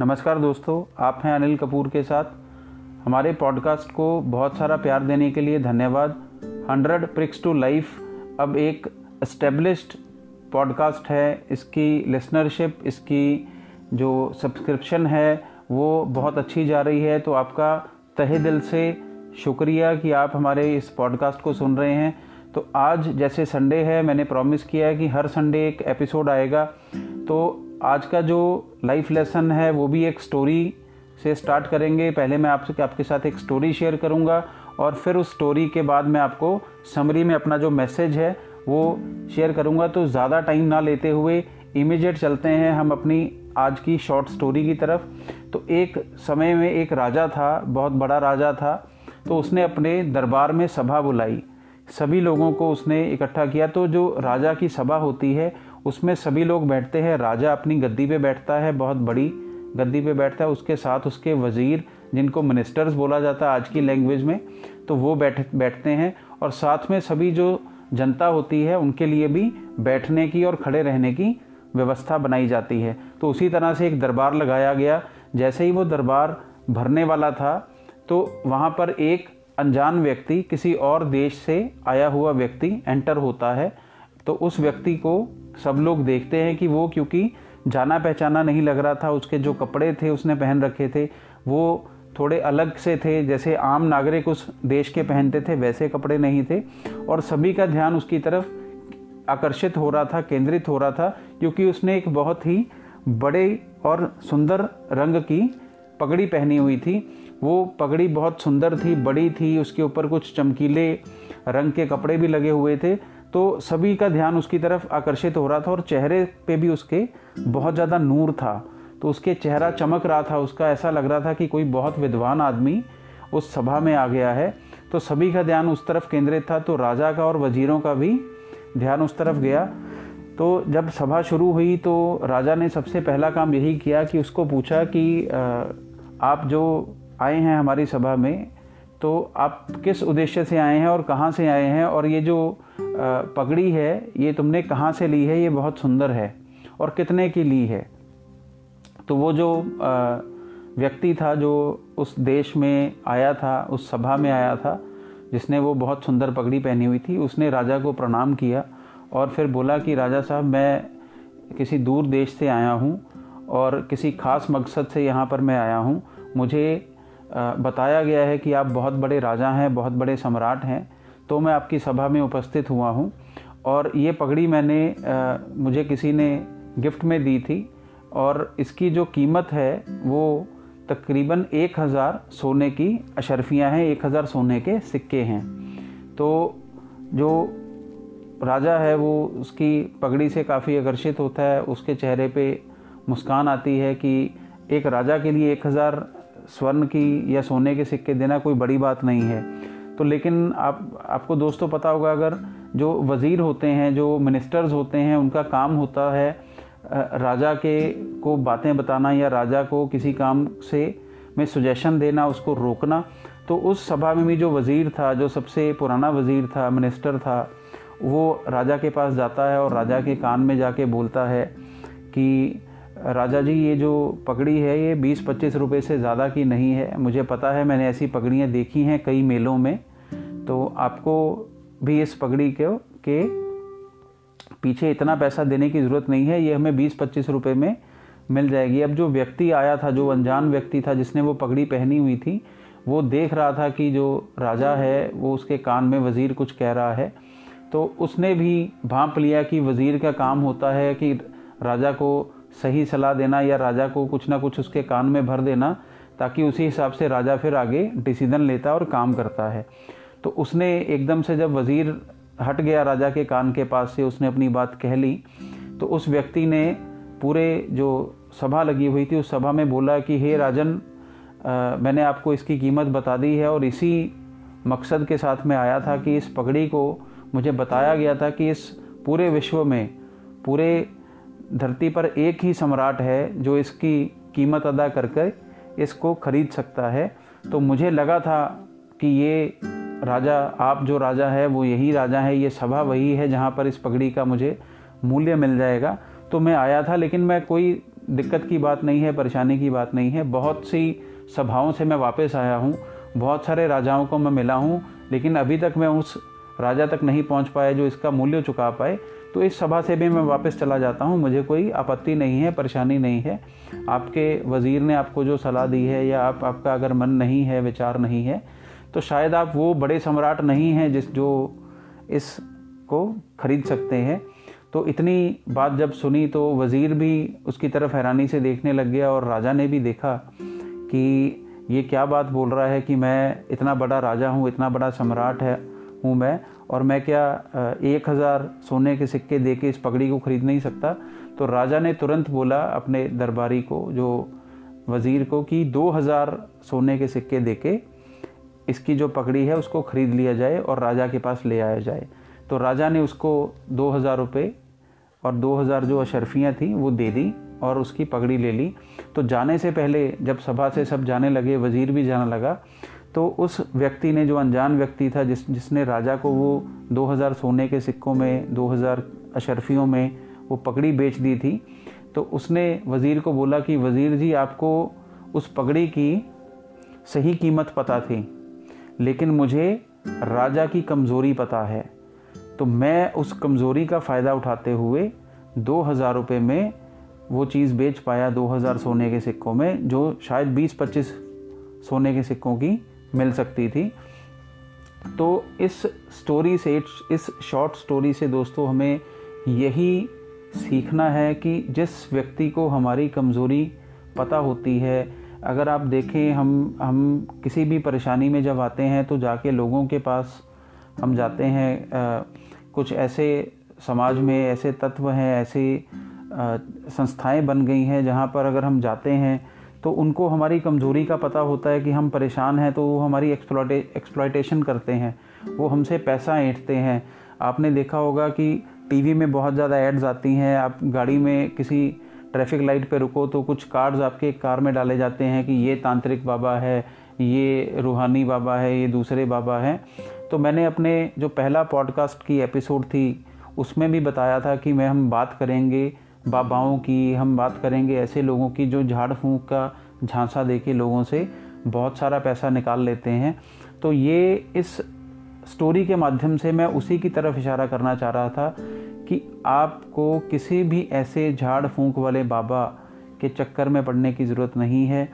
नमस्कार दोस्तों, आप हैं अनिल कपूर के साथ। हमारे पॉडकास्ट को बहुत सारा प्यार देने के लिए धन्यवाद। हंड्रेड प्रिक्स टू लाइफ अब एक एस्टेब्लिश्ड पॉडकास्ट है। इसकी लिसनरशिप इसकी जो सब्सक्रिप्शन है, वो बहुत अच्छी जा रही है। तो आपका तहे दिल से शुक्रिया कि आप हमारे इस पॉडकास्ट को सुन रहे हैं। तो आज जैसे संडे है, मैंने प्रॉमिस किया है कि हर संडे एक एपिसोड आएगा। तो आज का जो लाइफ लेसन है, वो भी एक स्टोरी से स्टार्ट करेंगे। पहले मैं आपसे, आपके साथ एक स्टोरी शेयर करूँगा और फिर उस स्टोरी के बाद मैं आपको समरी में अपना जो मैसेज है, वो शेयर करूँगा। तो ज़्यादा टाइम ना लेते हुए इमीडिएट चलते हैं हम अपनी आज की शॉर्ट स्टोरी की तरफ़। तो एक समय में एक राजा था, बहुत बड़ा राजा था तो उसने अपने दरबार में सभा बुलाई। सभी लोगों को उसने इकट्ठा किया। तो जो राजा की सभा होती है उसमें सभी लोग बैठते हैं। राजा अपनी गद्दी पे बैठता है, बहुत बड़ी गद्दी पे बैठता है। उसके साथ उसके वज़ीर, जिनको मिनिस्टर्स बोला जाता है आज की लैंग्वेज में तो वो बैठ, बैठते हैं। और साथ में सभी जो जनता होती है, उनके लिए भी बैठने की और खड़े रहने की व्यवस्था बनाई जाती है। तो उसी तरह से एक दरबार लगाया गया। जैसे ही वो दरबार भरने वाला था तो वहाँ पर एक अनजान व्यक्ति, किसी और देश से आया हुआ व्यक्ति एंटर होता है। तो उस व्यक्ति को सब लोग देखते हैं कि वो, क्योंकि जाना पहचाना नहीं लग रहा था, उसके जो कपड़े थे, उसने पहन रखे थे, वो थोड़े अलग से थे, जैसे आम नागरिक उस देश के पहनते थे, वैसे कपड़े नहीं थे, और सभी का ध्यान उसकी तरफ़ आकर्षित हो रहा था, केंद्रित हो रहा था, क्योंकि उसने एक बहुत ही बड़े और सुंदर रंग की पगड़ी पहनी हुई थी। वो पगड़ी बहुत सुंदर थी, बड़ी थी, उसके ऊपर कुछ चमकीले रंग के कपड़े भी लगे हुए थे तो सभी का ध्यान उसकी तरफ़ आकर्षित हो रहा था और चेहरे पे भी उसके बहुत ज़्यादा नूर था। तो उसके चेहरा चमक रहा था, उसका ऐसा लग रहा था कि कोई बहुत विद्वान आदमी उस सभा में आ गया है। तो सभी का ध्यान उस तरफ़ केंद्रित था तो राजा का और वजीरों का भी ध्यान उस तरफ़ गया। तो जब सभा शुरू हुई तो राजा ने सबसे पहला काम यही किया कि उसको पूछा कि आप जो आए हैं हमारी सभा में तो आप किस उद्देश्य से आए हैं और कहाँ से आए हैं? और ये जो पगड़ी है, ये तुमने कहाँ से ली है? ये बहुत सुंदर है। और कितने की ली है? तो वो जो व्यक्ति था जो उस देश में आया था, उस सभा में आया था, जिसने वो बहुत सुंदर पगड़ी पहनी हुई थी, उसने राजा को प्रणाम किया और फिर बोला कि, राजा साहब, मैं किसी दूर देश से आया हूँ और किसी खास मकसद से यहाँ पर मैं आया हूँ। मुझे बताया गया है कि आप बहुत बड़े राजा हैं बहुत बड़े सम्राट हैं तो मैं आपकी सभा में उपस्थित हुआ हूँ। और ये पगड़ी मैंने आ, मुझे किसी ने गिफ्ट में दी थी और इसकी जो कीमत है वो तकरीबन एक हज़ार सोने की अशरफियाँ हैं एक हज़ार सोने के सिक्के हैं। तो जो राजा है वो उसकी पगड़ी से काफ़ी आकर्षित होता है उसके चेहरे पे मुस्कान आती है कि एक राजा के लिए एक हज़ार स्वर्ण की या सोने के सिक्के देना कोई बड़ी बात नहीं है। तो लेकिन आप, आपको दोस्तों पता होगा, अगर जो वज़ीर होते हैं, जो मिनिस्टर्स होते हैं, उनका काम होता है राजा के को बातें बताना या राजा को किसी काम से में सुजेशन देना, उसको रोकना तो उस सभा में भी जो वज़ीर था, जो सबसे पुराना वज़ीर था मिनिस्टर था, वो राजा के पास जाता है और राजा के कान में जाके बोलता है कि राजा जी, ये जो पगड़ी है, ये बीस पच्चीस रुपये से ज़्यादा की नहीं है। मुझे पता है, मैंने ऐसी पगड़ियाँ देखी हैं कई मेलों में। तो आपको भी इस पगड़ी के के पीछे इतना पैसा देने की ज़रूरत नहीं है, ये हमें बीस पच्चीस रुपये में मिल जाएगी। अब जो व्यक्ति आया था, जो अनजान व्यक्ति था, जिसने वो पगड़ी पहनी हुई थी, वो देख रहा था कि जो राजा है, वो उसके कान में वज़ीर कुछ कह रहा है। तो उसने भी भांप लिया कि वज़ीर का काम होता है कि राजा को सही सलाह देना या राजा को कुछ ना कुछ उसके कान में भर देना ताकि उसी हिसाब से राजा फिर आगे डिसीज़न लेता और काम करता है। तो उसने एकदम से जब वज़ीर हट गया राजा के कान के पास से उसने अपनी बात कह ली तो उस व्यक्ति ने पूरे जो सभा लगी हुई थी उस सभा में बोला कि हे राजन आ, मैंने आपको इसकी कीमत बता दी है और इसी मकसद के साथ में आया था कि इस पगड़ी को मुझे बताया गया था कि इस पूरे विश्व में पूरे धरती पर एक ही सम्राट है जो इसकी कीमत अदा करके इसको खरीद सकता है। तो मुझे लगा था कि ये राजा, आप जो राजा है, वो यही राजा है, ये सभा वही है जहाँ पर इस पगड़ी का मुझे मूल्य मिल जाएगा। तो मैं आया था, लेकिन मैं कोई दिक्कत की बात नहीं है, परेशानी की बात नहीं है। बहुत सी सभाओं से मैं वापस आया हूँ। बहुत सारे राजाओं को मैं मिला हूँ, लेकिन अभी तक मैं उस राजा तक नहीं पहुँच पाया जो इसका मूल्य चुका पाए। तो इस सभा से भी मैं वापस चला जाता हूँ। मुझे कोई आपत्ति नहीं है, परेशानी नहीं है। आपके वज़ीर ने आपको जो सलाह दी है या आप, आपका अगर मन नहीं है, विचार नहीं है तो शायद आप वो बड़े सम्राट नहीं हैं जिस, जो इस को खरीद सकते हैं। तो इतनी बात जब सुनी तो वज़ीर भी उसकी तरफ़ हैरानी से देखने लग गया और राजा ने भी देखा कि ये क्या बात बोल रहा है कि मैं इतना बड़ा राजा हूँ, इतना बड़ा सम्राट है, हूँ मैं। और मैं क्या एक हज़ार सोने के सिक्के दे के इस पगड़ी को ख़रीद नहीं सकता? तो राजा ने तुरंत बोला अपने दरबारी को, जो वज़ीर को, कि दो हज़ार सोने के सिक्के दे के इसकी जो पगड़ी है उसको ख़रीद लिया जाए और राजा के पास ले आया जाए। तो राजा ने उसको दो हज़ार रुपये और दो हज़ार जो अशरफियाँ थीं वो दे दी और उसकी पगड़ी ले ली। तो जाने से पहले जब सभा से सब जाने लगे, वज़ीर भी जाने लगा तो उस व्यक्ति ने, जो अनजान व्यक्ति था, जिस, जिसने राजा को वो 2000 सोने के सिक्कों में 2000 अशरफियों में वो पगड़ी बेच दी थी तो उसने वज़ीर को बोला कि, वज़ीर जी, आपको उस पगड़ी की सही कीमत पता थी, लेकिन मुझे राजा की कमज़ोरी पता है। तो मैं उस कमज़ोरी का फ़ायदा उठाते हुए दो हज़ार रुपये में वो चीज़ बेच पाया दो हज़ार सोने के सिक्कों में, जो शायद बीस पच्चीस सोने के सिक्कों की मिल सकती थी। तो इस स्टोरी से इस शॉर्ट स्टोरी से दोस्तों हमें यही सीखना है कि जिस व्यक्ति को हमारी कमज़ोरी पता होती है अगर आप देखें हम हम किसी भी परेशानी में जब आते हैं तो जाके लोगों के पास हम जाते हैं आ, कुछ ऐसे समाज में ऐसे तत्व हैं ऐसी संस्थाएँ बन गई हैं जहाँ पर अगर हम जाते हैं तो उनको हमारी कमज़ोरी का पता होता है कि हम परेशान हैं तो वो हमारी एक्सप्लॉटे एक्सप्लॉयटेशन करते हैं। वो हमसे पैसा ऐंठते हैं। आपने देखा होगा कि टीवी में बहुत ज़्यादा एड्स आती हैं। आप गाड़ी में किसी ट्रैफ़िक लाइट पे रुको तो कुछ कार्ड्स आपके कार में डाले जाते हैं कि ये तांत्रिक बाबा है, ये रूहानी बाबा है, ये दूसरे बाबा हैं। तो मैंने अपने जो पहला पॉडकास्ट की एपिसोड थी, उसमें भी बताया था कि मैं हम बात करेंगे बाबाओं की हम बात करेंगे, ऐसे लोगों की जो झाड़ फूँक का झांसा दे के लोगों से बहुत सारा पैसा निकाल लेते हैं। तो ये इस स्टोरी के माध्यम से मैं उसी की तरफ़ इशारा करना चाह रहा था कि आपको किसी भी ऐसे झाड़ फूँक वाले बाबा के चक्कर में पड़ने की ज़रूरत नहीं है।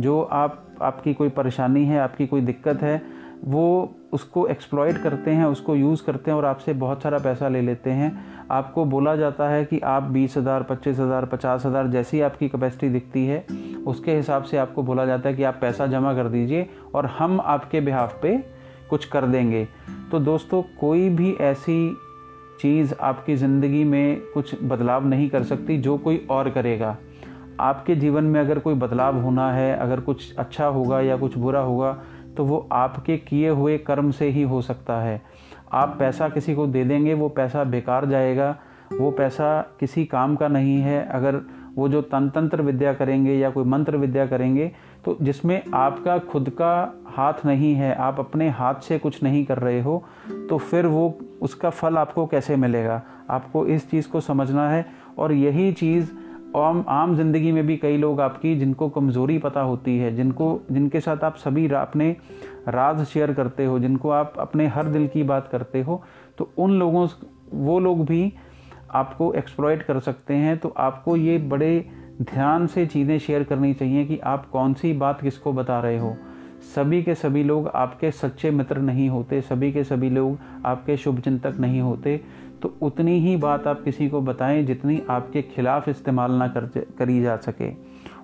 जो आप, आपकी कोई परेशानी है, आपकी कोई दिक्कत है वो उसको एक्सप्लॉयट करते हैं, उसको यूज़ करते हैं और आपसे बहुत सारा पैसा ले लेते हैं। आपको बोला जाता है कि आप बीस हज़ार, पच्चीस हज़ार, पचास हज़ार जैसी आपकी कैपेसिटी दिखती है, उसके हिसाब से आपको बोला जाता है कि आप पैसा जमा कर दीजिए और हम आपके बिहाफ पे कुछ कर देंगे। तो दोस्तों, कोई भी ऐसी चीज़ आपकी ज़िंदगी में कुछ बदलाव नहीं कर सकती, जो कोई और करेगा। आपके जीवन में अगर कोई बदलाव होना है, अगर कुछ अच्छा होगा या कुछ बुरा होगा तो वो आपके किए हुए कर्म से ही हो सकता है। आप पैसा किसी को दे देंगे, वो पैसा बेकार जाएगा, वो पैसा किसी काम का नहीं है। अगर वो जो तन तंत्र विद्या करेंगे या कोई मंत्र विद्या करेंगे तो जिसमें आपका खुद का हाथ नहीं है, आप अपने हाथ से कुछ नहीं कर रहे हो तो फिर वो, उसका फल आपको कैसे मिलेगा? आपको इस चीज़ को समझना है और यही चीज़ आम आम ज़िंदगी में भी कई लोग आपकी, जिनको कमज़ोरी पता होती है, जिनको, जिनके साथ आप सभी अपने राज शेयर करते हो, जिनको आप अपने हर दिल की बात करते हो तो उन लोगों वो लोग भी आपको एक्सप्लॉयट कर सकते हैं। तो आपको ये बड़े ध्यान से चीज़ें शेयर करनी चाहिए कि आप कौन सी बात किसको बता रहे हो। सभी के सभी लोग आपके सच्चे मित्र नहीं होते, सभी के सभी लोग आपके शुभ चिंतक नहीं होते। तो उतनी ही बात आप किसी को बताएँ जितनी आपके खिलाफ इस्तेमाल ना कर करी जा सके।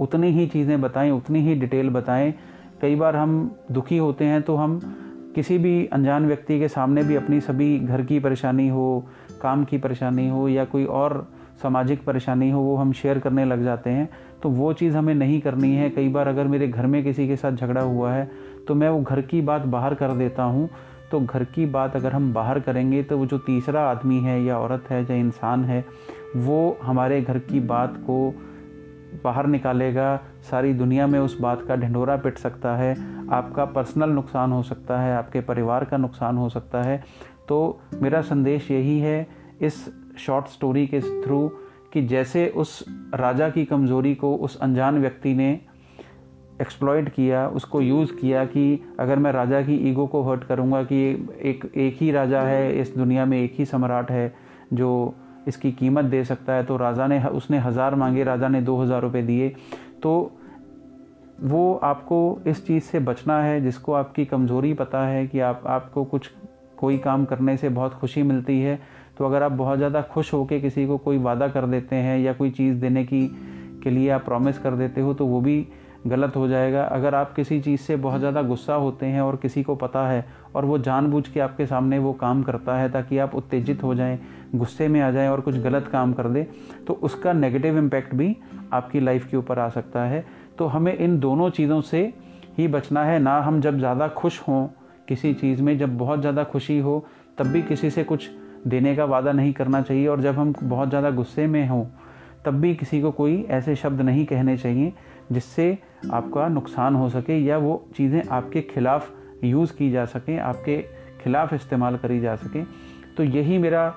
उतनी ही चीज़ें बताएँ, उतनी ही डिटेल बताएँ। कई बार हम दुखी होते हैं तो हम किसी भी अनजान व्यक्ति के सामने भी अपनी सभी घर की परेशानी हो, काम की परेशानी हो या कोई और सामाजिक परेशानी हो, वो हम शेयर करने लग जाते हैं। तो वो चीज़ हमें नहीं करनी है। कई बार अगर मेरे घर में किसी के साथ झगड़ा हुआ है तो मैं वो घर की बात बाहर कर देता हूँ। तो घर की बात अगर हम बाहर करेंगे तो वो जो तीसरा आदमी है या औरत है या इंसान है, वो हमारे घर की बात को बाहर निकालेगा, सारी दुनिया में उस बात का ढिंडोरा पिट सकता है, आपका पर्सनल नुकसान हो सकता है, आपके परिवार का नुकसान हो सकता है। तो मेरा संदेश यही है इस शॉर्ट स्टोरी के थ्रू कि जैसे उस राजा की कमज़ोरी को उस अनजान व्यक्ति ने एक्सप्लॉयट किया, उसको यूज़ किया कि अगर मैं राजा की ईगो को हर्ट करूँगा कि एक एक ही राजा है, इस दुनिया में एक ही सम्राट है जो इसकी कीमत दे सकता है तो राजा ने उसने हज़ार मांगे, राजा ने दो हज़ार रुपये दिए। तो वो आपको इस चीज़ से बचना है, जिसको आपकी कमज़ोरी पता है कि आप, आपको कुछ, कोई काम करने से बहुत खुशी मिलती है। तो अगर आप बहुत ज़्यादा खुश होकर किसी को कोई वादा कर देते हैं या कोई चीज़ देने की, के लिए आप प्रॉमिस कर देते हो तो वो भी गलत हो जाएगा। अगर आप किसी चीज़ से बहुत ज़्यादा गुस्सा होते हैं और किसी को पता है और वो जानबूझ के आपके सामने वो काम करता है ताकि आप उत्तेजित हो जाएँ, गुस्से में आ जाएँ और कुछ गलत काम कर दे तो उसका नेगेटिव इम्पैक्ट भी आपकी लाइफ के ऊपर आ सकता है। तो हमें इन दोनों चीज़ों से ही बचना है। ना हम जब ज़्यादा खुश हों किसी चीज़ में, जब बहुत ज़्यादा खुशी हो, तब भी किसी से कुछ देने का वादा नहीं करना चाहिए और जब हम बहुत ज़्यादा गुस्से में हों, तब भी किसी को कोई ऐसे शब्द नहीं कहने चाहिए जिससे आपका नुकसान हो सके या वो चीज़ें आपके खिलाफ़ यूज़ की जा सकें, आपके खिलाफ़ इस्तेमाल करी जा सकें। तो यही मेरा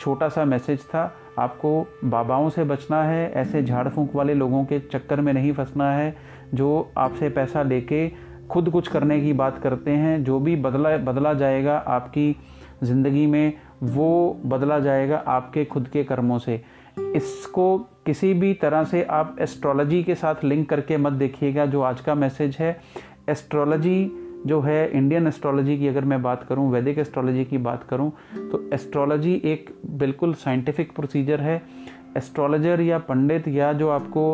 छोटा सा मैसेज था। आपको बाबाओं से बचना है, ऐसे झाड़ फूंक वाले लोगों के चक्कर में नहीं फंसना है, जो आपसे पैसा लेके खुद कुछ करने की बात करते हैं, जो भी बदला बदला जाएगा आपकी ज़िंदगी में, वो बदला जाएगा आपके खुद के कर्मों से। इसको किसी भी तरह से आप एस्ट्रोलॉजी के साथ लिंक करके मत देखिएगा, जो आज का मैसेज है। एस्ट्रोलॉजी जो है इंडियन एस्ट्रोलॉजी की अगर मैं बात करूँ वैदिक एस्ट्रोलॉजी की बात करूँ तो एस्ट्रोलॉजी एक बिल्कुल साइंटिफिक प्रोसीजर है। एस्ट्रोलॉजर या पंडित या जो आपको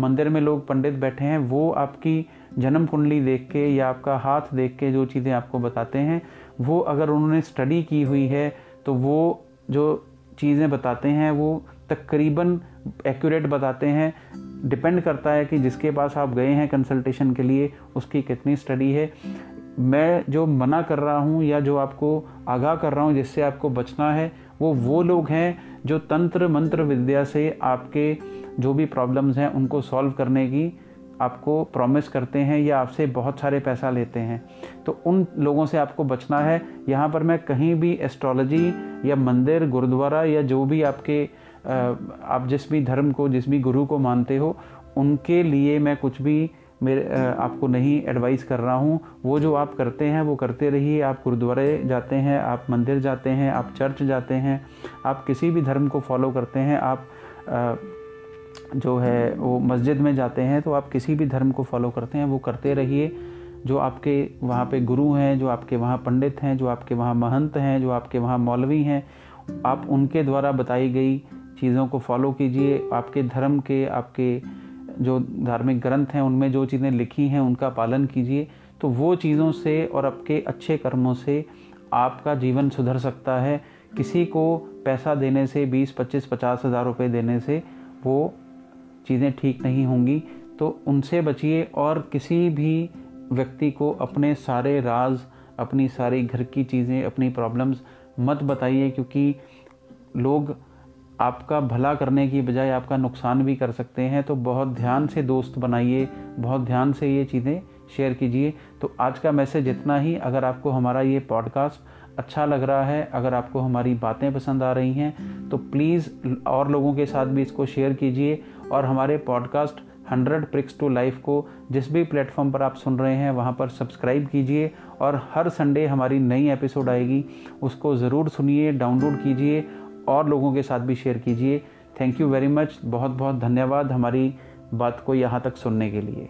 मंदिर में लोग पंडित बैठे हैं, वो आपकी जन्म कुंडली देख के या आपका हाथ देख के जो चीज़ें आपको बताते हैं, वो अगर उन्होंने स्टडी की हुई है तो वो जो चीज़ें बताते हैं, वो तकरीबन एक्यूरेट बताते हैं। डिपेंड करता है कि जिसके पास आप गए हैं कंसल्टेशन के लिए, उसकी कितनी स्टडी है। मैं जो मना कर रहा हूँ या जो आपको आगाह कर रहा हूँ, जिससे आपको बचना है, वो वो लोग हैं जो तंत्र मंत्र विद्या से आपके जो भी प्रॉब्लम्स हैं, उनको सॉल्व करने की आपको प्रॉमिस करते हैं या आपसे बहुत सारे पैसा लेते हैं। तो उन लोगों से आपको बचना है। यहाँ पर मैं कहीं भी एस्ट्रोलॉजी या मंदिर, गुरुद्वारा या जो भी आपके आप जिस भी धर्म को, जिस भी गुरु को मानते हो, उनके लिए मैं कुछ भी मेरे आपको नहीं एडवाइस कर रहा हूँ। वो जो आप करते हैं, वो करते रहिए। आप गुरुद्वारे जाते हैं, आप मंदिर जाते हैं, आप चर्च जाते हैं, आप किसी भी धर्म को फॉलो करते हैं, आप जो है, वो मस्जिद में जाते हैं तो आप किसी भी धर्म को फॉलो करते हैं, वो करते रहिए। जो आपके वहाँ पे गुरु हैं, जो आपके वहाँ पंडित हैं, जो आपके वहाँ महंत हैं, जो आपके वहाँ मौलवी हैं, आप उनके द्वारा बताई गई चीज़ों को फॉलो कीजिए। आपके धर्म के, आपके जो धार्मिक ग्रंथ हैं, उनमें जो चीज़ें लिखी हैं, उनका पालन कीजिए। तो वो चीज़ों से और आपके अच्छे कर्मों से आपका जीवन सुधर सकता है। किसी को पैसा देने से, बीस, पच्चीस, पचास हज़ार रुपये देने से वो चीज़ें ठीक नहीं होंगी। तो उनसे बचिए और किसी भी व्यक्ति को अपने सारे राज, अपनी सारी घर की चीज़ें, अपनी प्रॉब्लम्स मत बताइए, क्योंकि लोग आपका भला करने की बजाय आपका नुकसान भी कर सकते हैं तो बहुत ध्यान से दोस्त बनाइए, बहुत ध्यान से ये चीज़ें शेयर कीजिए। तो आज का मैसेज इतना ही। अगर आपको हमारा ये पॉडकास्ट अच्छा लग रहा है, अगर आपको हमारी बातें पसंद आ रही हैं तो प्लीज़ और लोगों के साथ भी इसको शेयर कीजिए। और हमारे podcast hundred prix to life को जिस भी प्लेटफॉर्म पर आप सुन रहे हैं, वहाँ पर सब्सक्राइब कीजिए। और हर संडे हमारी नई एपिसोड आएगी, उसको ज़रूर सुनिए डाउनलोड कीजिए। और लोगों के साथ भी शेयर कीजिए। थैंक यू वेरी मच बहुत बहुत धन्यवाद हमारी बात को यहाँ तक सुनने के लिए।